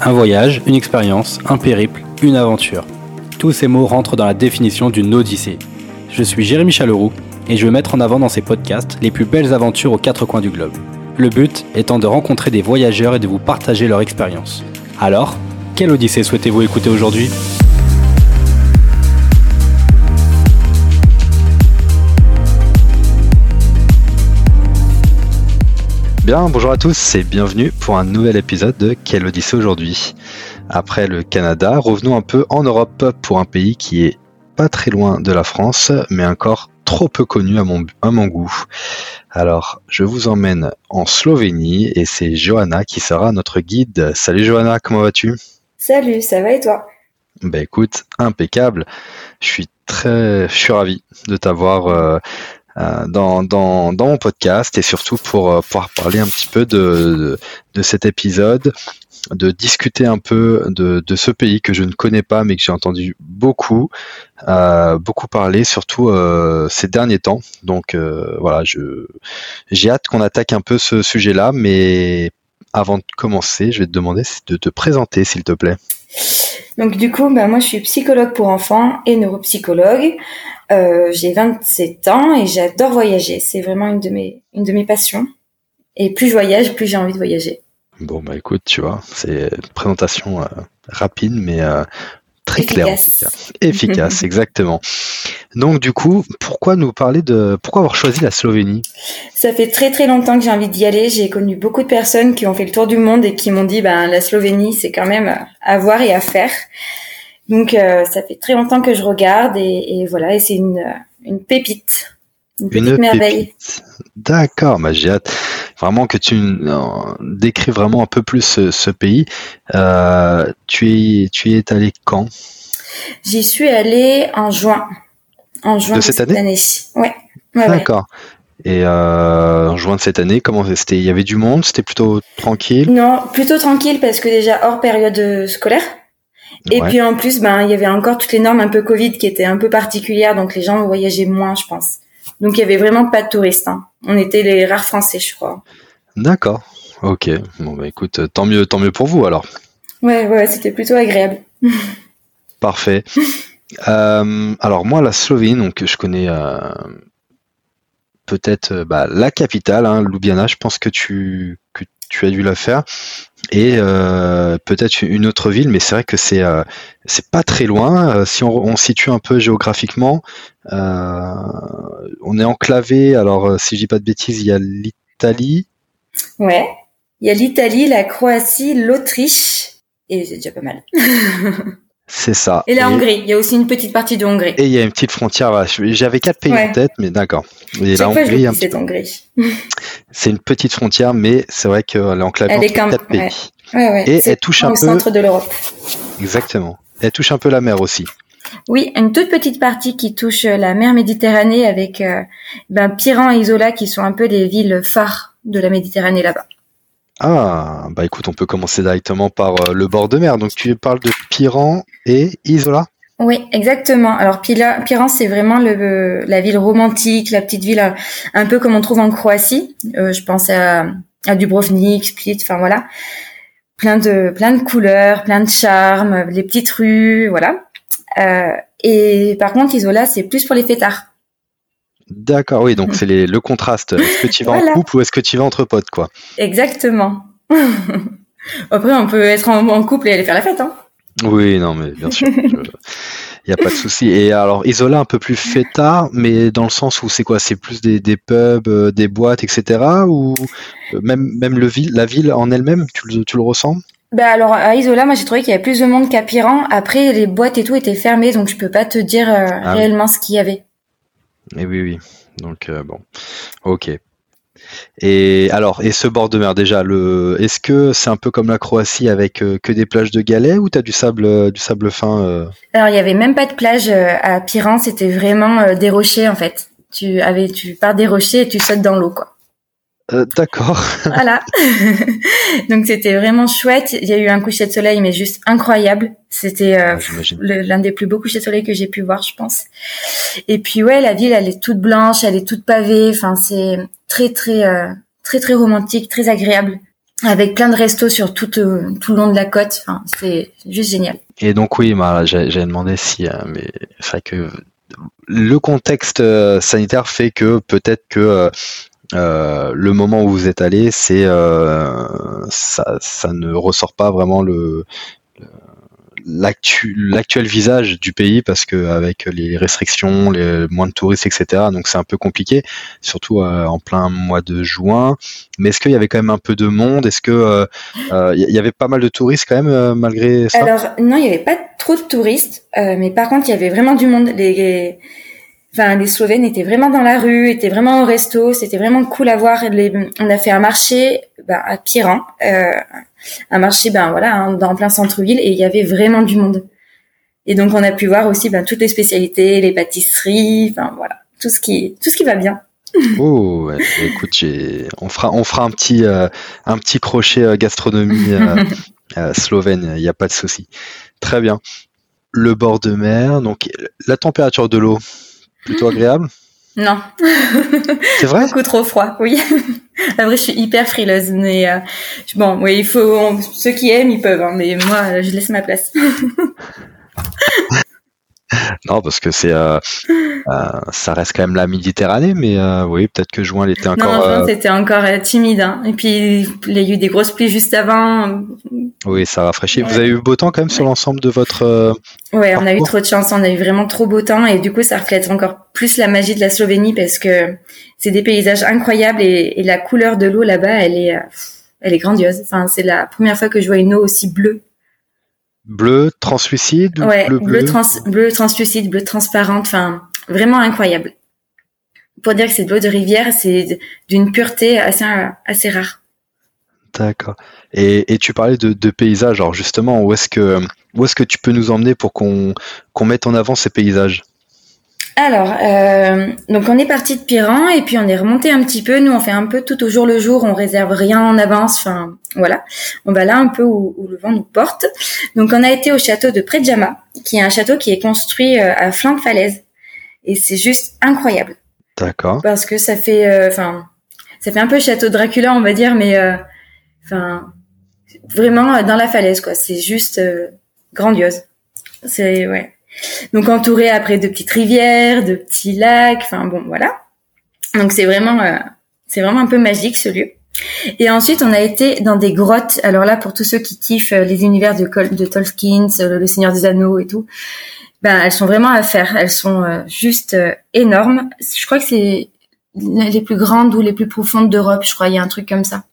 Un voyage, une expérience, un périple, une aventure. Tous ces mots rentrent dans la définition d'une odyssée. Je suis Jérémy Chaleroux et je veux mettre en avant dans ces podcasts les plus belles aventures aux quatre coins du globe. Le but étant de rencontrer des voyageurs et de vous partager leur expérience. Alors, quelle odyssée souhaitez-vous écouter aujourd'hui? Bien, bonjour à tous et bienvenue pour un nouvel épisode de Quelle Odyssée aujourd'hui. Après le Canada, revenons un peu en Europe pour un pays qui est pas très loin de la France, mais encore trop peu connu à mon, à mon goût. Alors, je vous emmène en Slovénie et c'est Johanna qui sera notre guide. Salut Johanna, comment vas-tu? Salut, ça va et toi? Ben écoute, impeccable. Je suis très, je suis ravi de t'avoir euh, dans, dans, dans, mon podcast et surtout pour euh, pouvoir parler un petit peu de, de, cet épisode, de discuter un peu de, de, ce pays que je ne connais pas mais que j'ai entendu beaucoup, euh, beaucoup parler, surtout euh, ces derniers temps. Donc euh, voilà, j'ai hâte qu'on attaque un peu ce sujet-là, mais avant de commencer, je vais te demander de te présenter, s'il te plaît. Donc du coup, bah, moi je suis psychologue pour enfants et neuropsychologue. Euh, j'ai 27 ans et j'adore voyager. C'est vraiment une de mes une de mes passions. Et plus je voyage, plus j'ai envie de voyager. Bon bah écoute, tu vois, c'est une présentation euh, rapide mais euh, très claire en tout cas. Efficace, exactement. Donc du coup, pourquoi nous parler de pourquoi avoir choisi la Slovénie? Ça fait très très longtemps que j'ai envie d'y aller. J'ai connu beaucoup de personnes qui ont fait le tour du monde et qui m'ont dit ben la Slovénie c'est quand même à voir et à faire. Donc euh, ça fait très longtemps que je regarde et, et voilà et c'est une une pépite. Une petite merveille. D'accord, bah, j'ai hâte vraiment que tu euh, décris vraiment un peu plus ce, ce pays. Euh, tu es tu y es allé quand? J'y suis allée en juin. En juin de cette, année, année. Ouais. ouais D'accord. Et euh, en juin de cette année, comment c'était Il y avait du monde C'était plutôt tranquille? Non, plutôt tranquille parce que déjà hors période scolaire. Et puis en plus, ben il y avait encore toutes les normes un peu Covid qui étaient un peu particulières, donc les gens voyageaient moins, je pense. Donc il y avait vraiment pas de touristes. Hein. On était les rares Français, je crois. D'accord. Ok. Bon bah écoute, tant mieux, tant mieux pour vous alors. Ouais, ouais, c'était plutôt agréable. Parfait. euh, alors moi, la Slovénie, donc je connais euh, peut-être euh, bah, la capitale, hein, Ljubljana. Je pense que tu que tu as dû la faire et euh, peut-être une autre ville, mais c'est vrai que c'est euh, c'est pas très loin. Euh, si on, on, situe un peu géographiquement, euh, on est enclavé. Alors, si je dis pas de bêtises, il y a l'Italie. Ouais, il y a l'Italie, la Croatie, l'Autriche, et c'est déjà pas mal. C'est ça. Et la Hongrie. Il y a aussi une petite partie de Hongrie. Et il y a une petite frontière. J'avais quatre pays en tête, mais d'accord. Et la Hongrie, c'est Hongrie. C'est une petite frontière, mais c'est vrai qu'elle est enclavée entre quatre pays. Ouais. Ouais, et elle touche un au peu. centre de l'Europe. Exactement. Elle touche un peu la mer aussi. Oui, une toute petite partie qui touche la mer Méditerranée avec euh, ben, Piran et Isola qui sont un peu les villes phares de la Méditerranée là-bas. Ah, bah écoute, on peut commencer directement par euh, le bord de mer. Donc tu parles de Piran et Isola Oui, exactement. Alors Piran, c'est vraiment le, la ville romantique, la petite ville un peu comme on trouve en Croatie. Euh, je pense à, à Dubrovnik, Split, enfin voilà. Plein de, plein de couleurs, plein de charme, les petites rues, voilà. Euh, et par contre, Isola, c'est plus pour les fêtards. D'accord, oui, donc c'est le contraste. Est-ce que tu vas voilà. en couple ou est-ce que tu vas entre potes, quoi? Exactement. Après, on peut être en, en, couple et aller faire la fête, hein. Oui, non, mais bien sûr. Il n'y a pas de souci. Et alors, Isola un peu plus fêtard, mais dans le sens où c'est quoi? C'est plus des, des pubs, euh, des boîtes, etc. Ou même, même le ville, la ville en elle-même, tu le, tu le ressens? Bah alors à Isola, moi j'ai trouvé qu'il y avait plus de monde qu'à Piran. Après, les boîtes et tout étaient fermées, donc je peux pas te dire euh, ah, réellement ce qu'il y avait. Et oui, oui. Donc euh, bon, ok. Et alors, et ce bord de mer déjà, le, est-ce que c'est un peu comme la Croatie avec euh, que des plages de galets ou t'as du sable, euh, du sable fin. Alors il y avait même pas de plage à Piran, c'était vraiment des rochers en fait. Tu avais, tu pars des rochers et tu sautes dans l'eau quoi. Euh, D'accord. voilà. Donc c'était vraiment chouette. Il y a eu un coucher de soleil, mais juste incroyable. C'était euh, l'un des plus beaux couchers de soleil que j'ai pu voir, je pense. Et puis ouais, la ville, elle est toute blanche, elle est toute pavée. Enfin, c'est très très euh, très très romantique, très agréable. avec plein de restos sur tout, euh, tout le long de la côte. Enfin, c'est juste génial. Et donc oui, bah, j'avais demandé si, mais c'est vrai que le contexte sanitaire fait que peut-être que euh, le moment où vous êtes allé, c'est euh, ça, ça, ne ressort pas vraiment le, l'actuel visage du pays parce que avec les restrictions, les moins de touristes, etc. Donc c'est un peu compliqué, surtout euh, en plein mois de juin. Mais est-ce qu'il y avait quand même un peu de monde? Est-ce que il y avait pas mal de touristes quand même malgré ça? Alors non, il n'y avait pas trop de touristes, mais par contre il y avait vraiment du monde. Les, Enfin, les Slovènes étaient vraiment dans la rue, étaient vraiment au resto, c'était vraiment cool à voir. on a fait un marché ben, à Piran, euh, un marché ben voilà hein, dans plein centre-ville et il y avait vraiment du monde. Et donc on a pu voir aussi ben, toutes les spécialités, les pâtisseries, enfin voilà, tout ce qui tout ce qui va bien. Oh, écoute, on fera on fera un petit euh, un petit crochet euh, gastronomie slovène, il n'y a pas de souci. Très bien. Le bord de mer, donc la température de l'eau, plutôt agréable? Non. C'est vrai? Beaucoup trop froid, oui. Après, je suis hyper frileuse, mais euh, bon, oui, il faut ceux qui aiment, ils peuvent, hein, mais moi, je laisse ma place. non, parce que c'est, euh, euh, ça reste quand même la Méditerranée, mais oui, peut-être que juin, était encore. Non, c'était encore timide. Hein. Et puis, il y a eu des grosses pluies juste avant. Oui, ça rafraîchit. Vous avez eu beau temps quand même sur l'ensemble de votre. Euh, ouais, on a eu trop de chance. On a eu vraiment trop beau temps et du coup, ça reflète encore plus la magie de la Slovénie parce que c'est des paysages incroyables et, la couleur de l'eau là-bas, elle est, elle est grandiose. Enfin, c'est la première fois que je vois une eau aussi bleue. Bleu translucide. Ouais, bleu, bleu, trans, bleu translucide, bleu transparente. Enfin, vraiment incroyable. Pour dire que c'est de l'eau de rivière, c'est d'une pureté assez assez rare. D'accord. Et, tu parlais de, de paysages. Alors justement, où est-ce que où est-ce que tu peux nous emmener pour qu'on qu'on mette en avant ces paysages? Alors, euh, donc on est parti de Piran et puis on est remonté un petit peu. Nous, on fait un peu tout au jour le jour. On réserve rien en avance. Enfin, voilà. On va là un peu où, le vent nous porte. Donc, on a été au château de Predjama, qui est un château qui est construit euh, à flanc de falaise, et c'est juste incroyable. D'accord. Parce que ça fait, euh, enfin, ça fait un peu château Dracula, on va dire, mais enfin, vraiment euh, dans la falaise quoi. C'est juste euh, grandiose. C'est ouais. Donc entouré après de petites rivières, de petits lacs, enfin bon voilà. Donc c'est vraiment euh, c'est vraiment un peu magique ce lieu. Et ensuite on a été dans des grottes. Alors là pour tous ceux qui kiffent les univers de, de Tolkien, le Seigneur des Anneaux et tout, ben elles sont vraiment à faire. Elles sont juste énormes. Je crois que c'est les plus grandes ou les plus profondes d'Europe. Je crois il y a un truc comme ça.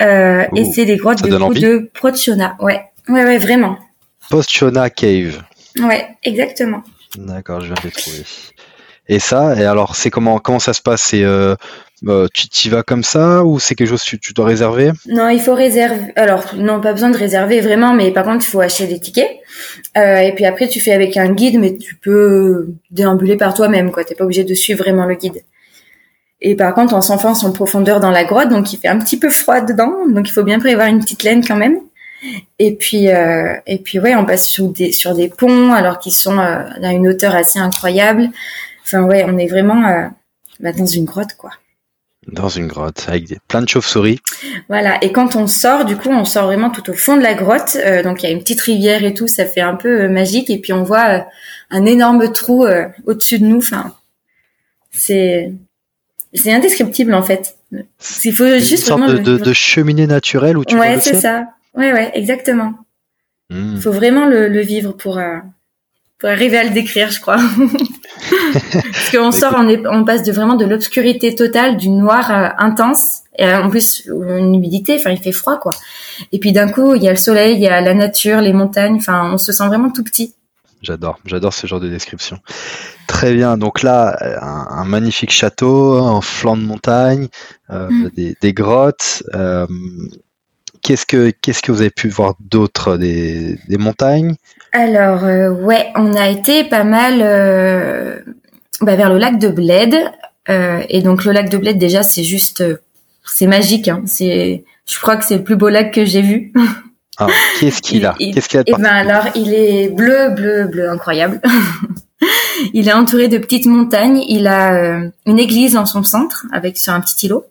Euh, et c'est les grottes de, de Prochona. Ouais, ouais, ouais, vraiment. Postchona Cave. Ouais, exactement. D'accord, je viens de les trouver. Et ça, et alors, c'est comment, comment ça se passe? C'est euh, euh tu y vas comme ça ou c'est quelque chose que tu, dois réserver? Non, il faut réserver. Alors, non, pas besoin de réserver vraiment, mais par contre, il faut acheter des tickets. Euh, et puis après, tu fais avec un guide, mais tu peux déambuler par toi-même, quoi. T'es pas obligé de suivre vraiment le guide. Et par contre, on s'enfonce en profondeur dans la grotte, donc il fait un petit peu froid dedans, donc il faut bien prévoir une petite laine quand même. Et puis, euh, et puis ouais, on passe sur des sur des ponts, alors qu'ils sont euh, à une hauteur assez incroyable. Enfin ouais, on est vraiment euh, bah, dans une grotte quoi. Dans une grotte avec des, plein de chauves-souris. Voilà. Et quand on sort, du coup, on sort vraiment tout au fond de la grotte. Euh, donc il y a une petite rivière et tout, ça fait un peu euh, magique. Et puis on voit un énorme trou au-dessus de nous. Enfin, c'est c'est indescriptible en fait. Il faut juste une sorte de, de, cheminée naturelle où tu Ouais, c'est ça. Ouais, ouais, exactement. Il hmm. faut vraiment le, le vivre pour euh, pour arriver à le décrire, je crois. Parce qu'on sort, on, est, on passe de vraiment de l'obscurité totale, du noir euh, intense, et euh, en plus une humidité. Enfin, il fait froid, quoi. Et puis d'un coup, il y a le soleil, il y a la nature, les montagnes. Enfin, on se sent vraiment tout petit. J'adore, j'adore ce genre de description. Très bien, donc là, un, magnifique château en flanc de montagne, euh, mm. des, grottes. Euh, qu'est-ce que qu'est-ce que vous avez pu voir d'autre des, montagnes? Alors euh, ouais, on a été pas mal bah, vers le lac de Bled. et donc le lac de Bled déjà c'est juste c'est magique. Hein. c'est je crois que c'est le plus beau lac que j'ai vu. Ah, qu'est-ce qu'il a? Qu'est-ce qu'il a eh ben alors, il est bleu, bleu, bleu, incroyable. il est entouré de petites montagnes. Il a euh, une église en son centre, avec sur un petit îlot.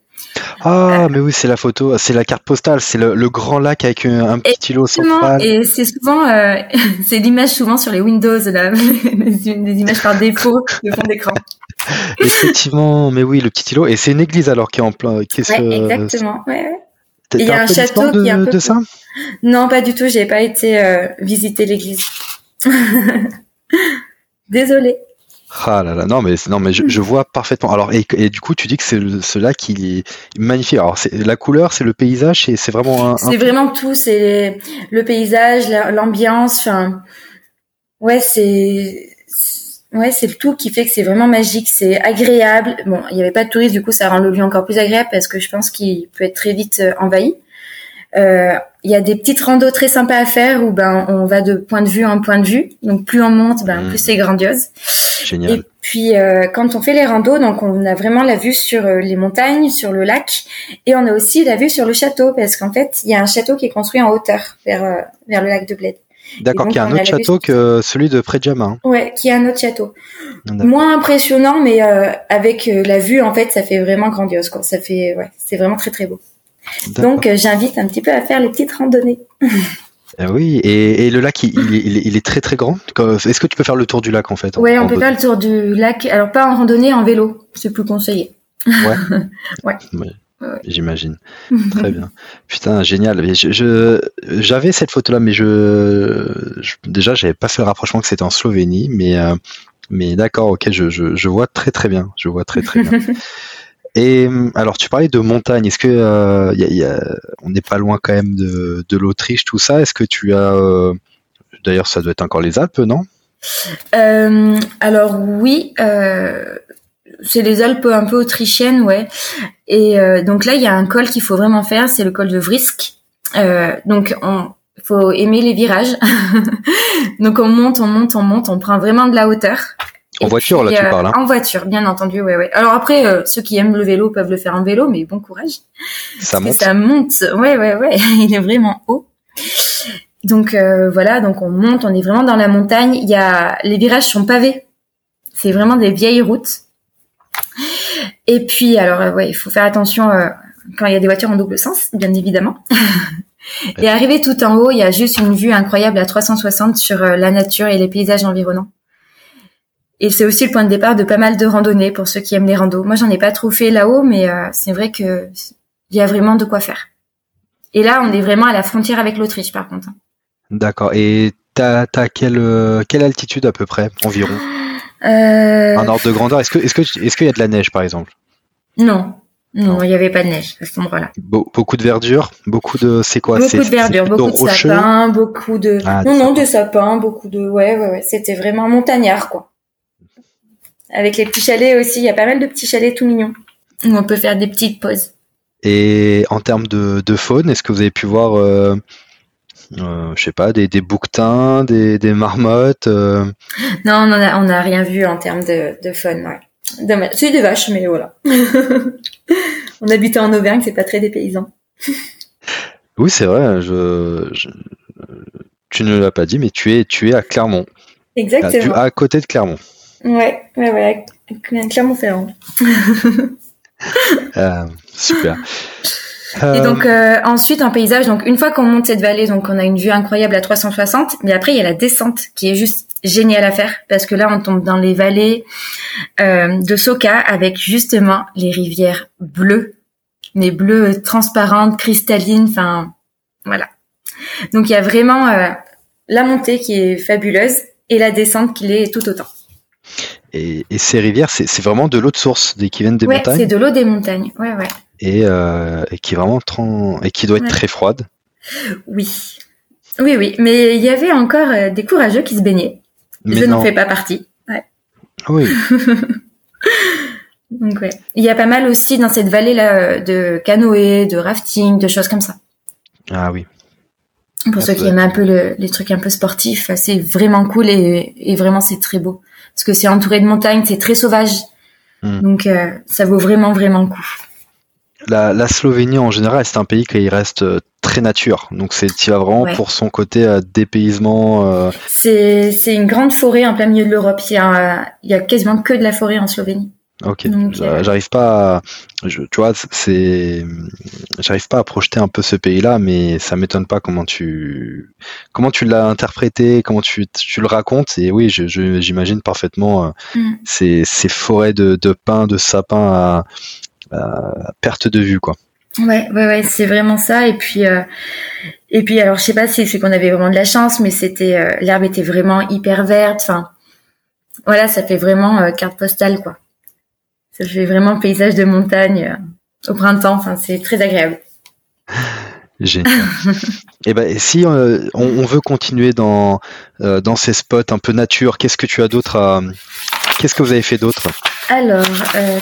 Ah, mais oui, c'est la photo, c'est la carte postale, c'est le, le grand lac avec un, un petit îlot central. Et c'est souvent, euh, c'est l'image souvent sur les Windows, là, des, des images par défaut de fond d'écran. Effectivement, mais oui, le petit îlot. Et c'est une église alors qui est en plein. Qui est Ouais, ce- exactement. Ouais, ouais. T'as- Il y a un château qui est un de, peu de ça? Non, pas du tout. J'ai pas été euh, visiter l'église. Désolée. Ah là là, non mais non mais je, je vois parfaitement. Alors et, et du coup, tu dis que c'est le- ce lac il est magnifique. Alors c'est la couleur, c'est le paysage, c'est c'est vraiment un. C'est vraiment tout. C'est le paysage, la- l'ambiance. Enfin, ouais, c'est ouais, c'est le tout qui fait que c'est vraiment magique. C'est agréable. Bon, il y avait pas de touristes, du coup, ça rend le lieu encore plus agréable parce que je pense qu'il peut être très vite euh, envahi. Euh, Il y a des petites randos très sympas à faire où ben on va de point de vue en point de vue. Donc plus on monte, ben Mhm. plus c'est grandiose. Génial. Et puis euh, quand on fait les randos, donc on a vraiment la vue sur euh, les montagnes, sur le lac, et on a aussi la vue sur le château parce qu'en fait il y a un château qui est construit en hauteur vers euh, vers le lac de Bled. D'accord, y a un autre château que celui de Predjama. hein. Ouais, qui est un autre château. D'accord. Moins impressionnant, mais euh, avec la vue en fait ça fait vraiment grandiose quoi. Ça fait ouais, c'est vraiment très très beau. Donc euh, j'invite un petit peu à faire les petites randonnées. Ah oui, et, et le lac il, il est- il très très grand. Est-ce que tu peux faire le tour du lac en fait? En on peut faire le tour du lac. Alors pas en randonnée, en vélo, c'est plus conseillé. Ouais. Ouais. Ouais, Ouais. J'imagine. Très bien. Putain, génial. Je, je- j'avais cette photo-là, mais je, je déjà, j'avais pas fait le rapprochement que c'était en Slovénie, mais euh, mais d'accord, ok, je, je, je vois très très bien. Je vois très très bien. Et hum, alors, tu parlais de montagne. Est-ce que euh, y a- y a- on n'est pas loin quand même de, de l'Autriche, tout ça? Est-ce que tu as euh, D'ailleurs, ça doit être encore les Alpes, non? Euh, alors oui, euh, c'est les Alpes un peu autrichiennes, ouais. Et euh, donc là, il y a un col qu'il faut vraiment faire, c'est le col de Vrisk. Euh, donc on faut aimer les virages. donc on monte, on monte, on monte, on prend vraiment de la hauteur. En voiture, là, tu euh, parles, hein En voiture, bien entendu, ouais, ouais. Alors après, euh, ceux qui aiment le vélo peuvent le faire en vélo, mais bon courage. Ça monte. ça monte, ouais, ouais, ouais, il est vraiment haut. Donc euh, voilà, donc on monte, on est vraiment dans la montagne. Il y a les virages sont pavés, c'est vraiment des vieilles routes. Et puis alors euh, ouais, il faut faire attention euh, quand il y a des voitures en double sens, bien évidemment. et arrivé tout en haut, il y a juste une vue incroyable à 360 sur la nature et les paysages environnants. Et c'est aussi le point de départ de pas mal de randonnées pour ceux qui aiment les randos. Moi, j'en ai pas trop fait là-haut, mais euh, c'est vrai que il y a vraiment de quoi faire. Et là, on est vraiment à la frontière avec l'Autriche, par contre. D'accord. Et t'as t'as quelle euh, quelle altitude à peu près environ? Euh... Un ordre de grandeur? Est-ce que est-ce que est-ce qu'il y a de la neige par exemple? Non, non, il n'y avait pas de neige à cet endroit-là. Be- Beaucoup de verdure, beaucoup de c'est quoi? Beaucoup de verdure, beaucoup de sapins, beaucoup de. Ah, non, non, sapins. des sapins, beaucoup de. Ouais, ouais, ouais. C'était vraiment montagnard, quoi. Avec les petits chalets aussi, il y a pas mal de petits chalets tout mignons où on peut faire des petites pauses. Et en termes de, de faune, est-ce que vous avez pu voir, euh, euh, je sais pas, des, des bouquetins, des, des marmottes euh, Non, on en a, on a rien vu en termes de, ouais. Dommage. C'est des vaches, mais voilà. on habitait en Auvergne, c'est pas très dépaysant. Oui, c'est vrai. Je, je- tu ne l'as pas dit, mais tu es tu es à Clermont, à, tu- Exactement. à côté de Clermont. Ouais, ouais, ouais. Clermont-Ferrand. Euh, super. Et Euh, donc euh, ensuite en paysage, donc une fois qu'on monte cette vallée, donc on a une vue incroyable à 360, mais après il y a la descente qui est juste géniale à faire parce que là on tombe dans les vallées euh, de Soka avec justement les rivières bleues, mais bleues transparentes, cristallines, enfin voilà. Donc il y a vraiment euh, la montée qui est fabuleuse et la descente qui l'est tout autant. Et, et ces rivières, c'est vraiment de l'eau de source, des qui viennent des ouais, montagnes c'est de l'eau des montagnes. Ouais, ouais. et, euh, et qui est vraiment et qui doit être Ouais. très froide. Oui. Oui, oui. Mais il y avait encore euh, des courageux qui se baignaient. Mais Je n'en fais pas partie. Ouais. Ah Oui. Donc ouais. Il y a pas mal aussi dans cette vallée là euh, de canoë, de rafting, de choses comme ça. Ah oui. Pour Ah, ceux qui aiment un peu le- les trucs un peu sportifs, c'est vraiment cool et, et vraiment c'est très beau. Parce que c'est entouré de montagnes, c'est très sauvage. Hmm. Donc euh, ça vaut vraiment vraiment le coup. La, la Slovénie en général, c'est un pays qui reste euh, très nature. Donc c'est tu vas vraiment Ouais. pour son côté euh, dépaysement. euh, C'est une grande forêt en plein milieu de l'Europe. Il il y a quasiment que de la forêt en Slovénie. Ok, j'arrive pas, à, tu vois, c'est, j'arrive pas à projeter un peu ce pays-là, mais ça m'étonne pas comment tu, comment tu l'as interprété, comment tu, tu le racontes. Et oui, j'imagine parfaitement mm. ces, ces, forêts de, de pins, de sapins à, perte de vue, quoi. Ouais, ouais, ouais, c'est vraiment ça. Et puis, et puis, alors, je sais pas si c'est qu'on avait vraiment de la chance, mais c'était, l'herbe était vraiment hyper verte. Enfin, voilà, ça fait vraiment carte postale, quoi. Ça fait vraiment paysage de montagne euh, au printemps. Enfin, c'est très agréable. Génial. et eh ben, si euh, on, veut continuer dans euh, dans ces spots un peu nature, qu'est-ce que tu as d'autre à Qu'est-ce que vous avez fait d'autre? Alors,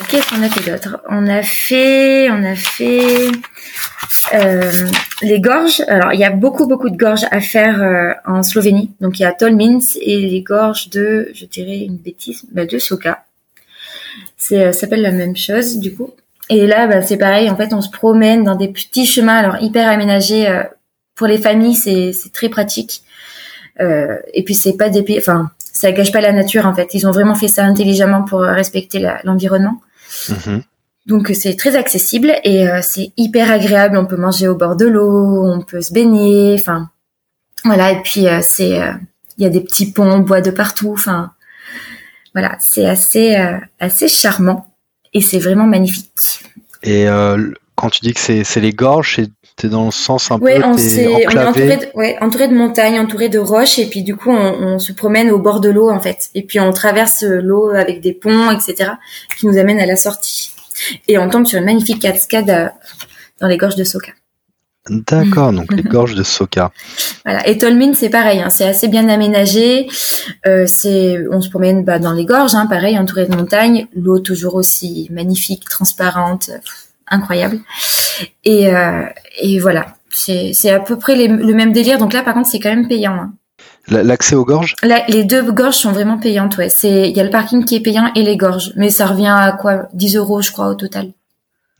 qu'est-ce qu'on a fait d'autre? On a fait, on a fait les gorges. Alors, il y a beaucoup beaucoup de gorges à faire en Slovénie. Donc, il y a Tolmins et les gorges de, je dirais une bêtise, bah, de Soka. C'est euh, s'appelle la même chose du coup. Et là, bah, c'est pareil. En fait, on se promène dans des petits chemins, alors hyper aménagés euh, pour les familles. C'est c'est très pratique. Euh, et puis c'est pas des enfin ça gâche pas la nature en fait. Ils ont vraiment fait ça intelligemment pour respecter l'environnement. Mm-hmm. Donc c'est très accessible et c'est hyper agréable. On peut manger au bord de l'eau, on peut se baigner. Enfin voilà. Et puis c'est il y a des petits ponts, bois de partout. Enfin voilà, c'est assez euh, assez charmant et c'est vraiment magnifique. Et euh, quand tu dis que c'est les gorges, c'est dans le sens un ouais, peu on, on est entouré de, ouais, entouré de montagnes, entouré de roches, et puis du coup on, on se promène au bord de l'eau en fait, et puis on traverse l'eau avec des ponts, etc., qui nous amènent à la sortie, et on tombe sur une magnifique cascade euh, dans les gorges de Soka. D'accord, donc les gorges de Soka. Voilà. Et Tolmin, c'est pareil, hein, c'est assez bien aménagé. Euh, c'est, on se promène bah, dans les gorges, hein, pareil, entouré de montagnes. L'eau toujours aussi magnifique, transparente, incroyable. Et, euh, et voilà, c'est, c'est à peu près le même délire. Donc là, par contre, c'est quand même payant. Hein. L'accès aux gorges? Les deux gorges sont vraiment payantes, ouais. C'est, il y a le parking qui est payant et les gorges, mais ça revient à quoi? 10 euros, je crois, au total.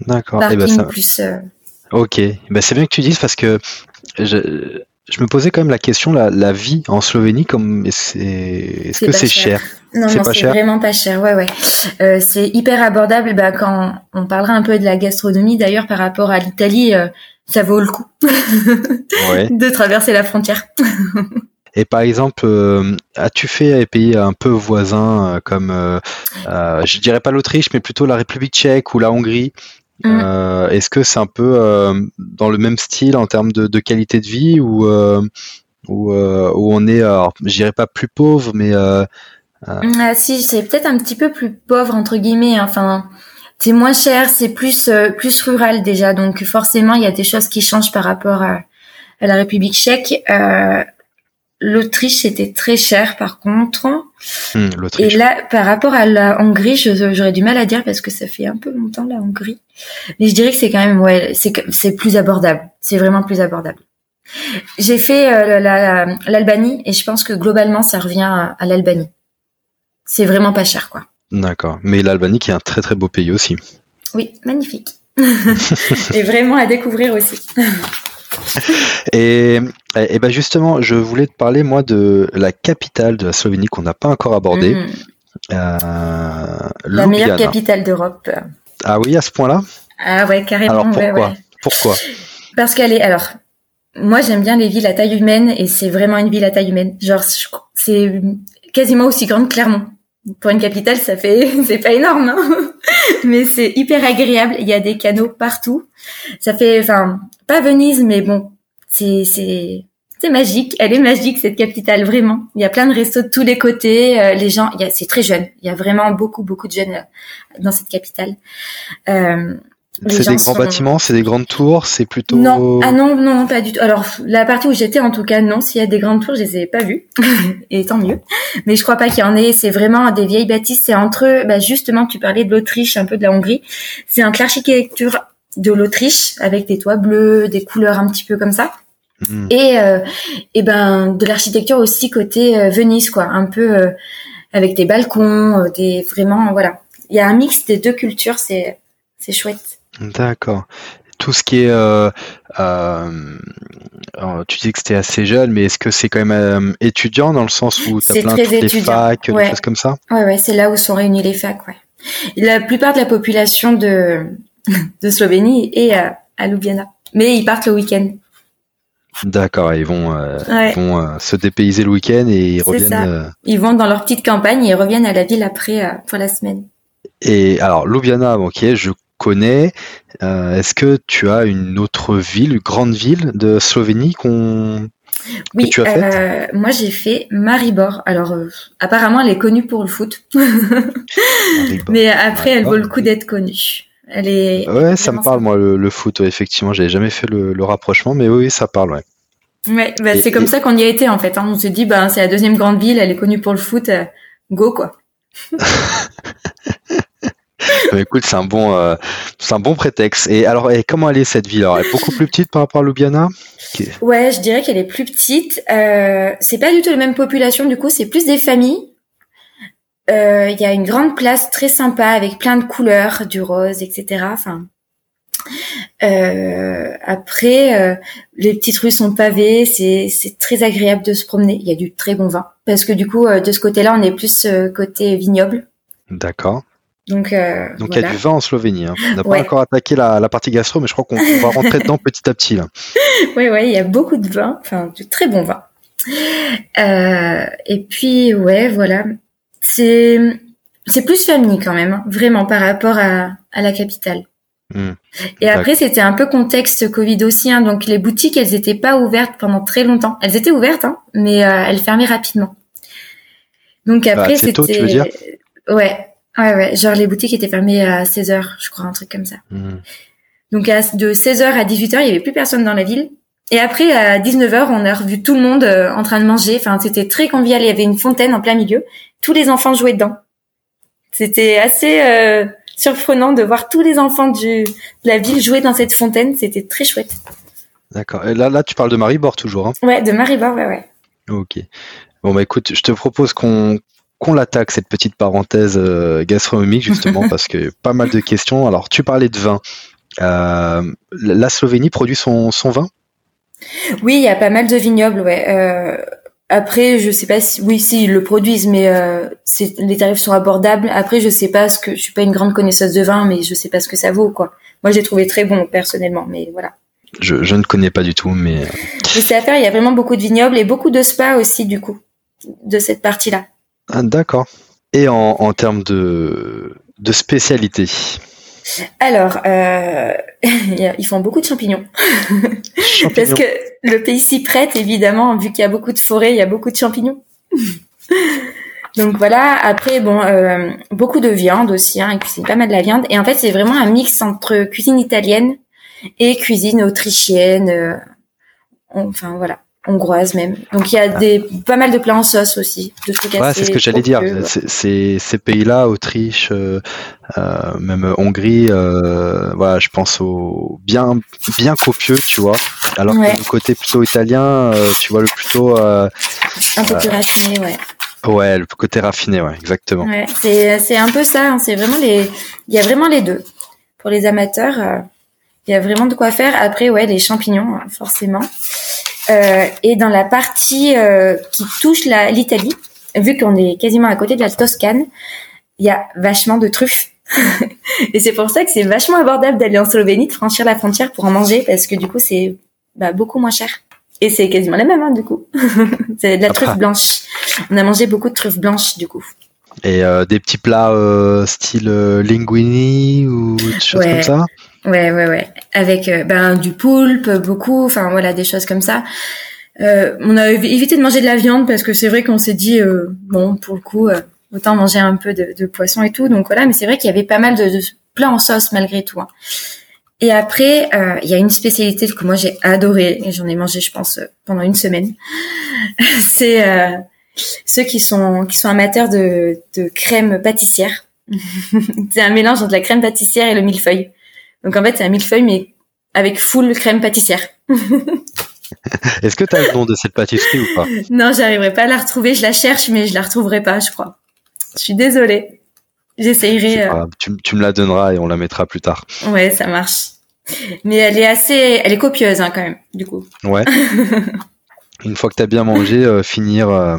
D'accord. Eh ben, parking ça... plus. Euh, Ok, ben, c'est bien que tu dises parce que je, je me posais quand même la question, la, la vie en Slovénie, comme est-ce est que c'est cher, Non, non, c'est vraiment pas cher. Ouais, ouais. Euh, c'est hyper abordable. Bah, quand on parlera un peu de la gastronomie, d'ailleurs, par rapport à l'Italie, euh, ça vaut le coup ouais. de traverser la frontière. Et par exemple, euh, as-tu fait des pays un peu voisins comme, je dirais pas l'Autriche, mais plutôt la République tchèque ou la Hongrie, Mm. Euh, est-ce que c'est un peu euh, dans le même style en termes de, qualité de vie ou euh, où, on est, alors, je dirais pas plus pauvre, mais ah, si, c'est peut-être un petit peu plus pauvre entre guillemets. Hein. Enfin, c'est moins cher, c'est plus plus rural déjà, donc forcément il y a des choses qui changent par rapport à, à la République tchèque. L'Autriche c'était très cher par contre. Hmm, et là, par rapport à la Hongrie, j'aurais du mal à dire parce que ça fait un peu longtemps la Hongrie. Mais je dirais que c'est quand même, ouais, c'est plus abordable. C'est vraiment plus abordable. J'ai fait euh, l'Albanie et je pense que globalement ça revient à, à l'Albanie. C'est vraiment pas cher, quoi. D'accord. Mais l'Albanie qui est un très très beau pays aussi. Oui, magnifique. et vraiment à découvrir aussi. et, et ben justement, je voulais te parler moi de la capitale de la Slovénie qu'on n'a pas encore abordée. Mm. Euh, la meilleure capitale d'Europe. Ah oui, à ce point-là? Ah ouais, carrément. Alors pourquoi? Pourquoi? Parce qu'elle est. Alors, moi j'aime bien les villes à taille humaine et c'est vraiment une ville à taille humaine. Genre, c'est quasiment aussi grande que Clermont. Pour une capitale, ça fait c'est pas énorme, hein mais c'est hyper agréable. Il y a des canaux partout. Ça fait, enfin, pas Venise, mais bon, c'est c'est c'est magique. Elle est magique cette capitale vraiment. Il y a plein de restos de tous les côtés. Euh, les gens, c'est très jeune. Il y a vraiment beaucoup beaucoup de jeunes euh, dans cette capitale. Euh, c'est des grands bâtiments, c'est des grandes tours, c'est plutôt. Non, ah non, non, pas du tout. Alors la partie où j'étais, en tout cas, non. S'il y a des grandes tours, je les ai pas vues, et tant mieux. Mais je crois pas qu'il y en ait. C'est vraiment des vieilles bâtisses. C'est entre eux. Bah, justement, tu parlais de l'Autriche, un peu de la Hongrie. C'est un l'architecture de l'Autriche avec des toits bleus, des couleurs un petit peu comme ça. Hmm. Et euh, et ben de l'architecture aussi côté euh, Venise quoi, un peu euh, avec des balcons, des vraiment voilà. Il y a un mix des deux cultures, c'est c'est chouette. D'accord. Tout ce qui est, tu dis que c'était assez jeune, mais est-ce que c'est quand même étudiant dans le sens où tu as plein de facs, des choses comme ça? Ouais, ouais, c'est là où sont réunis les facs, ouais. La plupart de la population de, de Slovénie est à, à Ljubljana. Mais ils partent le week-end. D'accord, ils vont, euh, ils vont euh, se dépayser le week-end et ils reviennent. Euh, ils vont dans leur petite campagne et ils reviennent à la ville après pour la semaine. Et alors Ljubljana, ok, je connais. Est-ce que tu as une autre ville, une grande ville de Slovénie qu'on oui, tu as moi j'ai fait Maribor. Alors apparemment elle est connue pour le foot, mais après elle vaut le coup d'être connue. Elle est. Ouais, ça me parle moi le, foot. effectivement, j'avais jamais fait le, rapprochement, mais oui, ça parle. Ouais. Ouais, bah, c'est comme ça qu'on y a été en fait. Hein. On s'est dit, bah c'est la deuxième grande ville, elle est connue pour le foot, euh, go quoi. écoute, c'est un bon, euh, c'est un bon prétexte. Et alors, et comment elle est cette ville alors, Elle est beaucoup plus petite par rapport à Ljubljana? Ouais, je dirais qu'elle est plus petite. Euh, c'est pas du tout la même population, du coup, c'est plus des familles. Euh, il y a une grande place très sympa avec plein de couleurs, du rose, etc. Enfin, euh, après, euh, les petites rues sont pavées, c'est c'est très agréable de se promener. Il y a du très bon vin parce que du coup, de ce côté-là, on est plus côté vignoble. D'accord. Donc, Donc il y a du vin en Slovénie. Hein. On n'a pas encore attaqué la, la, partie gastro, mais je crois qu'on va rentrer dedans petit à petit. Oui, oui, il y a beaucoup de vin, enfin du très bon vin. et puis, ouais, voilà c'est c'est plus famille quand même, hein, vraiment par rapport à, à la capitale. Hmm. Et après, c'était un peu contexte Covid aussi, hein, donc les boutiques, elles étaient pas ouvertes pendant très longtemps. Elles étaient ouvertes, hein, mais euh, elles fermaient rapidement. Donc bah, après, c'était ouais, ouais, ouais, genre les boutiques étaient fermées à 16 heures, je crois, un truc comme ça. Hmm. Donc à, de 16 heures à 18 heures, il y avait plus personne dans la ville. Et après, à 19h, on a revu tout le monde euh, en train de manger. Enfin, c'était très convivial. Il y avait une fontaine en plein milieu. Tous les enfants jouaient dedans. C'était assez euh, surprenant de voir tous les enfants du, de la ville jouer dans cette fontaine. C'était très chouette. D'accord. Et là, là, tu parles de Maribor toujours. Hein? Ouais, de Maribor, ouais, ouais. Ok. Bon, bah écoute, je te propose qu'on qu'on l'attaque cette petite parenthèse euh, gastronomique justement parce que pas mal de questions. Alors, tu parlais de vin. la Slovénie produit son, son vin? Oui, il y a pas mal de vignobles, ouais. Euh, après, je sais pas si, oui, si ils le produisent, mais euh, les tarifs sont abordables. Après, je sais pas ce que, je suis pas une grande connaisseuse de vin, mais je sais pas ce que ça vaut, quoi. Moi, j'ai trouvé très bon personnellement, mais voilà. Je, je ne connais pas du tout, mais. Euh, c'est à faire. Il y a vraiment beaucoup de vignobles et beaucoup de spas aussi, du coup, de cette partie-là. Ah, d'accord. Et en, en termes de de spécialité. Alors, euh, ils font beaucoup de champignons. Parce que le pays s'y prête, évidemment, vu qu'il y a beaucoup de forêts, il y a beaucoup de champignons. Donc voilà, après, bon, euh, beaucoup de viande aussi, hein, ils cuisinent pas mal de la viande. Et en fait, c'est vraiment un mix entre cuisine italienne et cuisine autrichienne. Euh, enfin voilà hongroise même. Donc il y a des pas mal de plats en sauce aussi, de ouais, c'est ce que j'allais dire. C'est ces pays-là, Autriche, euh, euh, même Hongrie, euh, voilà, je pense au bien bien copieux, tu vois. Alors que le côté plutôt italien, tu vois le plutôt un peu plus raffiné, ouais. Ouais, le côté raffiné, ouais, exactement. Ouais, c'est c'est un peu ça. Hein, c'est vraiment les, il y a vraiment les deux. Pour les amateurs, il y a vraiment de quoi faire. Après, ouais, les champignons, hein, forcément. Euh, et dans la partie euh, qui touche l'Italie, vu qu'on est quasiment à côté de la Toscane, il y a vachement de truffes. et c'est pour ça que c'est vachement abordable d'aller en Slovénie, de franchir la frontière pour en manger, parce que du coup c'est bah, beaucoup moins cher. Et c'est quasiment la même, hein, du coup. c'est de la truffe blanche. On a mangé beaucoup de truffes blanches, du coup. Et euh, des petits plats euh, style euh, linguini ou des choses comme ça? Ouais, ouais, ouais. Avec euh, ben du poulpe, beaucoup, enfin voilà, des choses comme ça. Euh, on a évité de manger de la viande parce que c'est vrai qu'on s'est dit euh, bon pour le coup autant manger un peu de, de, poisson et tout. Donc voilà, mais c'est vrai qu'il y avait pas mal de, de plats en sauce malgré tout. Hein. Et après, il y a une spécialité que moi j'ai adoré et j'en ai mangé, je pense, pendant une semaine. c'est ceux qui sont qui sont amateurs de, de crème pâtissière. c'est un mélange entre la crème pâtissière et le millefeuille. Donc en fait, c'est un millefeuille, mais avec full crème pâtissière. Est-ce que tu as le nom de cette pâtisserie ou pas? Non, j'arriverai pas à la retrouver. Je la cherche, mais je la retrouverai pas, je crois. Je suis désolée. J'essayerai. Euh... Tu, me la donneras et on la mettra plus tard. Ouais, ça marche. Mais elle est assez, elle est copieuse hein, quand même, du coup. Ouais. Une fois que tu as bien mangé, euh, finir. Euh,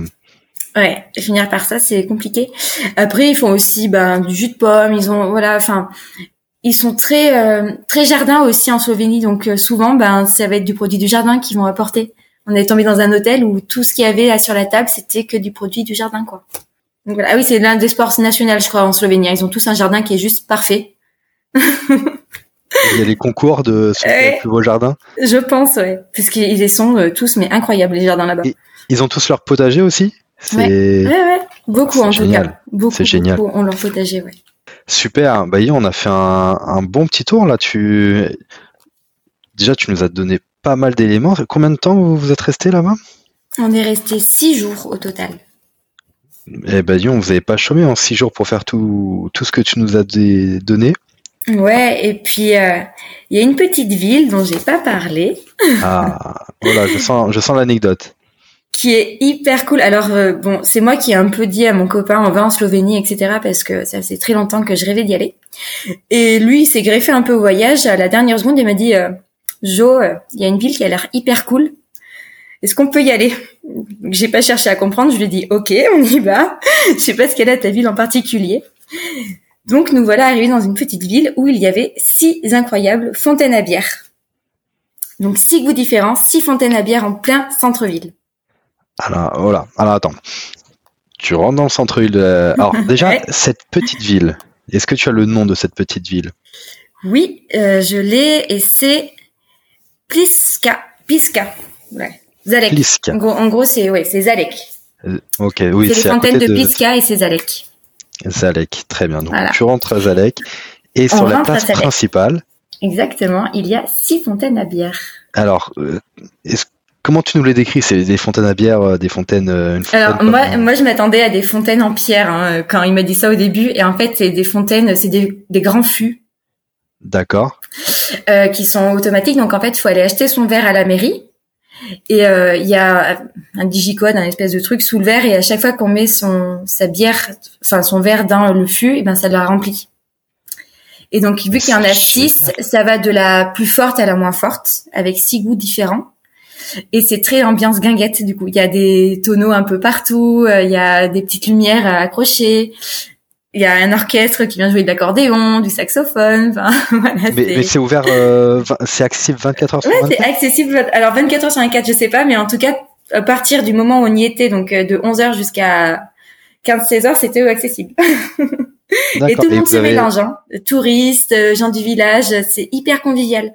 Ouais, finir par ça, c'est compliqué. Après, ils font aussi ben, du jus de pomme. Ils ont, voilà, enfin, ils sont très euh, très jardin aussi en Slovénie. Donc euh, souvent, ben, ça va être du produit du jardin qu'ils vont apporter. On est tombé dans un hôtel où tout ce qu'il y avait sur la table, c'était que du produit du jardin, quoi. Donc, voilà. Ah oui, c'est l'un des sports nationaux, je crois, en Slovénie. Ils ont tous un jardin qui est juste parfait. Il y a les concours de ce ouais, plus beau jardin. Je pense, ouais, parce qu'ils sont euh, tous mais incroyables les jardins là-bas. Ils ont tous leur potager aussi? Ouais. ouais, ouais, beaucoup en génial. tout cas. Beaucoup, c'est génial. Beaucoup ont leur potager, ouais. Super. Bah, on a fait un, un, bon petit tour là. Tu déjà, tu nous as donné pas mal d'éléments. Combien de temps vous êtes resté là-bas? On est resté six jours au total. Eh ben, vous n'avez pas chômé en six jours pour faire tout, tout ce que tu nous as donné. Ouais, et puis il euh, y a une petite ville dont j'ai pas parlé. Ah, voilà, je sens, je sens l'anecdote. Qui est hyper cool. Alors euh, bon, c'est moi qui ai un peu dit à mon copain on va en Slovénie, etc. Parce que ça fait très longtemps que je rêvais d'y aller. Et lui, il s'est greffé un peu au voyage. À la dernière seconde, il m'a dit euh, Jo, il y a une ville qui a l'air hyper cool. Est-ce qu'on peut y aller? J'ai pas cherché à comprendre. Je lui ai dit ok, on y va. je sais pas ce qu'elle a ta ville en particulier. Donc nous voilà arrivés dans une petite ville où il y avait six incroyables fontaines à bière. Donc six goûts différents, six fontaines à bière en plein centre-ville. Alors voilà, alors attends. Tu rentres dans le centre-ville. Alors déjà, cette petite ville, est-ce que tu as le nom de cette petite ville? Oui, euh, je l'ai et c'est Pliska. Piska. Ouais. Zalek. Pliska. En gros, en gros c'est ouais, c'est Zalek. Euh, ok, oui. C'est les fontaines de, de Pliska et c'est Zalek. Zalek, très bien. Donc tu rentres à Zalek et On sur la place principale. Exactement, il y a six fontaines à bière. Alors, euh, comment tu nous les décris? C'est des fontaines à bière, euh, des fontaines. Une fontaine Alors moi, moi, je m'attendais à des fontaines en pierre hein, quand il m'a dit ça au début, et en fait, c'est des fontaines, c'est des, des, grands fûts. D'accord. Euh, qui sont automatiques, donc en fait, il faut aller acheter son verre à la mairie. Et il euh, y a un digicode, un espèce de truc sous le verre, et à chaque fois qu'on met son sa bière, enfin son verre dans le fût, et ben ça la remplit. Et donc vu qu'il y en a six, ça va de la plus forte à la moins forte, avec six goûts différents. Et c'est très ambiance guinguette du coup. Il y a des tonneaux un peu partout, il y a des petites lumières accrochées, il y a un orchestre qui vient jouer de l'accordéon, du saxophone. Enfin, voilà, mais c'est ouvert, euh, c'est accessible 24 heures sur 24. Ouais, c'est accessible. Alors 24 heures sur 24, je sais pas, mais en tout cas, à partir du moment où on y était, donc euh, de 11 heures jusqu'à 15-16 heures, c'était accessible. Et tout le monde se avez... mélange, hein. touristes, euh, gens du village, c'est hyper convivial.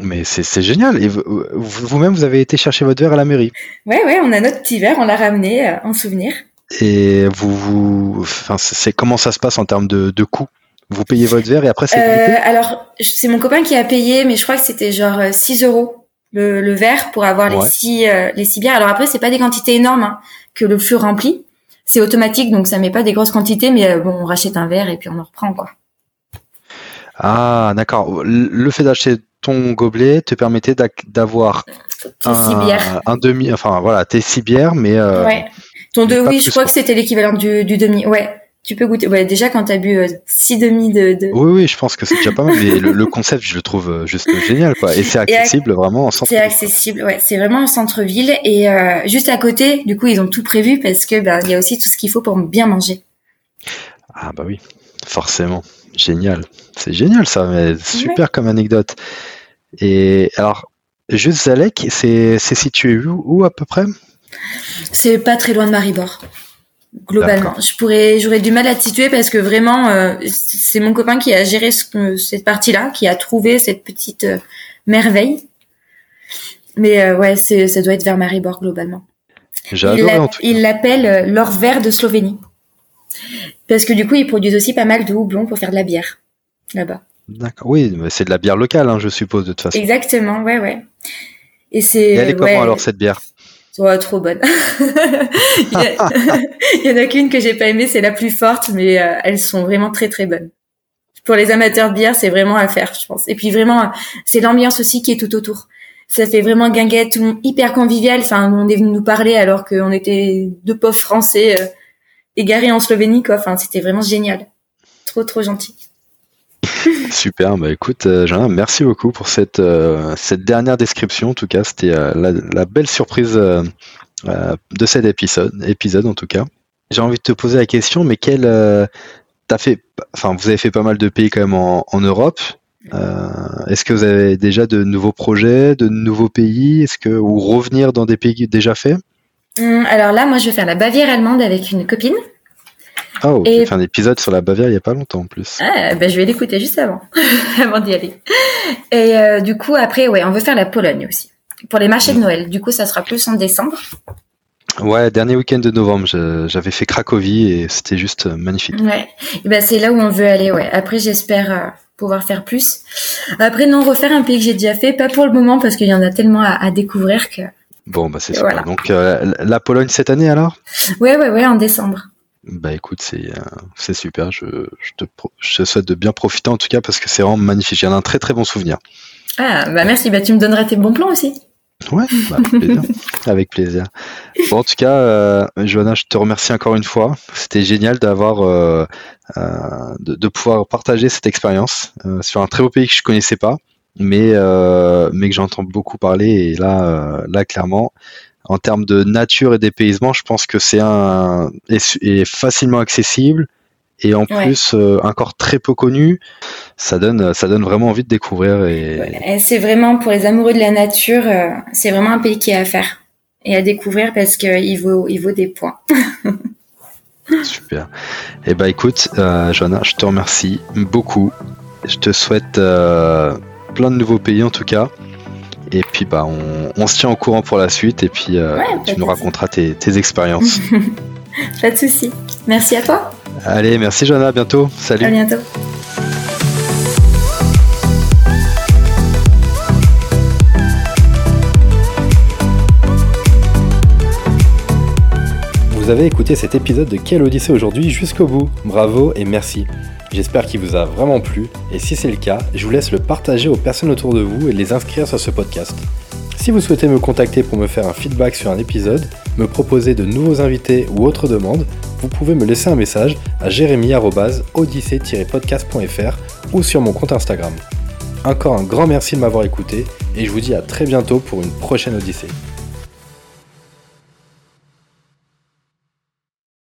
Mais c'est génial. Et vous-même, vous avez été chercher votre verre à la mairie. Ouais, ouais, on a notre petit verre, on l'a ramené en souvenir. Et vous, vous, enfin, c'est comment ça se passe en termes de, de coûts? Vous payez votre verre et après c'est euh, Alors, c'est mon copain qui a payé, mais je crois que c'était genre 6 euros le, le verre pour avoir ouais. les six euh, les six bières. Alors après, c'est pas des quantités énormes hein, que le fût remplit. C'est automatique, donc ça met pas des grosses quantités, mais euh, bon, on rachète un verre et puis on en reprend quoi. Ah, d'accord. Le fait d'acheter ton gobelet te permettait d'avoir un, un, demi, enfin voilà, tes six bières, mais euh, ouais. Ton deux, oui, je crois que c'était l'équivalent du, du, demi. Ouais, tu peux goûter. Ouais, déjà quand t'as bu euh, six demi de, de, Oui, oui, je pense que c'est déjà pas mal. Mais le, le, concept, je le trouve euh, juste génial, quoi. Et c'est accessible vraiment en centre. C'est accessible, ouais. C'est vraiment en centre-ville et euh, juste à côté. Du coup, ils ont tout prévu parce que ben il y a aussi tout ce qu'il faut pour bien manger. Ah bah oui, forcément. Génial. C'est génial ça, mais super ouais. comme anecdote. Et alors, juste Zalek, c'est situé où, où à peu près? C'est pas très loin de Maribor. Globalement, je pourrais, j'aurais du mal à te situer parce que vraiment, euh, c'est mon copain qui a géré ce, cette partie-là, qui a trouvé cette petite euh, merveille. Mais euh, ouais, ça doit être vers Maribor globalement. Il l'appelle euh, l'or vert de Slovénie. Parce que du coup, ils produisent aussi pas mal de houblon pour faire de la bière là-bas. D'accord. Oui, c'est de la bière locale, hein, je suppose de toute façon. Exactement, ouais, ouais. Et c'est. Et elle est ouais, comment alors cette bière? Oh, trop bonne. il, y a, il y en a qu'une que j'ai pas aimée, c'est la plus forte, mais euh, elles sont vraiment très très bonnes. Pour les amateurs de bière, c'est vraiment à faire, je pense. Et puis vraiment, c'est l'ambiance aussi qui est tout autour. Ça fait vraiment guinguette, tout le monde hyper convivial. Enfin, on est venu nous parler alors qu'on était deux pauvres Français euh, égarés en Slovénie, quoi. Enfin, c'était vraiment génial. Trop trop gentil. Super, bah écoute, euh, Jean, merci beaucoup pour cette, euh, cette dernière description. En tout cas, c'était euh, la, belle surprise de cet épisode, épisode en tout cas. J'ai envie de te poser la question, mais quel t'as fait, enfin vous avez fait pas mal de pays quand même en, en Europe. Est-ce que vous avez déjà de nouveaux projets, de nouveaux pays, est-ce que ou revenir dans des pays déjà faits? Hum, Alors là, moi, je vais faire la Bavière allemande avec une copine. Oh, et... j'ai fait un épisode sur la Bavière il y a pas longtemps en plus. Ah, ben je vais l'écouter juste avant, avant d'y aller. Et euh, du coup, après, ouais, on veut faire la Pologne aussi. Pour les marchés de Noël. Du coup, ça sera plus en décembre. Ouais, dernier week-end de novembre, j'avais fait Cracovie et c'était juste euh, magnifique. Ouais, et ben c'est là où on veut aller. Ouais. Après, j'espère euh, pouvoir faire plus. Après, non, refaire un pays que j'ai déjà fait, pas pour le moment parce qu'il y en a tellement à, découvrir que. Bon, bah c'est super. Donc la Pologne cette année alors? Ouais, ouais, ouais, en décembre. Bah écoute, c'est euh, c'est super. Je, je, te, je souhaite de bien profiter en tout cas parce que c'est vraiment magnifique. J'en ai un très très bon souvenir. Ah bah merci. Bah tu me donneras tes bons plans aussi. Ouais, bah, avec, plaisir. Bon, en tout cas, euh, Johanna, je te remercie encore une fois. C'était génial d'avoir euh, euh, de, de, pouvoir partager cette expérience euh, sur un très beau pays que je connaissais pas, mais mais que j'entends beaucoup parler. Et là, là clairement, en termes de nature et dépaysement, je pense que c'est un est, facilement accessible et en plus euh, encore très peu connu. Ça donne ça donne vraiment envie de découvrir et, c'est vraiment pour les amoureux de la nature, euh, c'est vraiment un pays qui est à faire et à découvrir parce qu'il vaut il vaut des points. Super. Et eh ben écoute, euh, Johanna, je te remercie beaucoup. Je te souhaite euh, plein de nouveaux pays en tout cas. Et puis bah on, se tient au courant pour la suite et puis euh, tu nous raconteras tes, expériences. pas de souci. Merci à toi. Allez, merci Johanna, à bientôt. Salut. À bientôt. Vous avez écouté cet épisode de Quelle Odyssée aujourd'hui jusqu'au bout. Bravo et merci. J'espère qu'il vous a vraiment plu et si c'est le cas, je vous laisse le partager aux personnes autour de vous et les inscrire sur ce podcast. Si vous souhaitez me contacter pour me faire un feedback sur un épisode, me proposer de nouveaux invités ou autres demandes, vous pouvez me laisser un message à jérémy-odyssée-podcast.fr ou sur mon compte Instagram. Encore un grand merci de m'avoir écouté et je vous dis à très bientôt pour une prochaine Odyssée.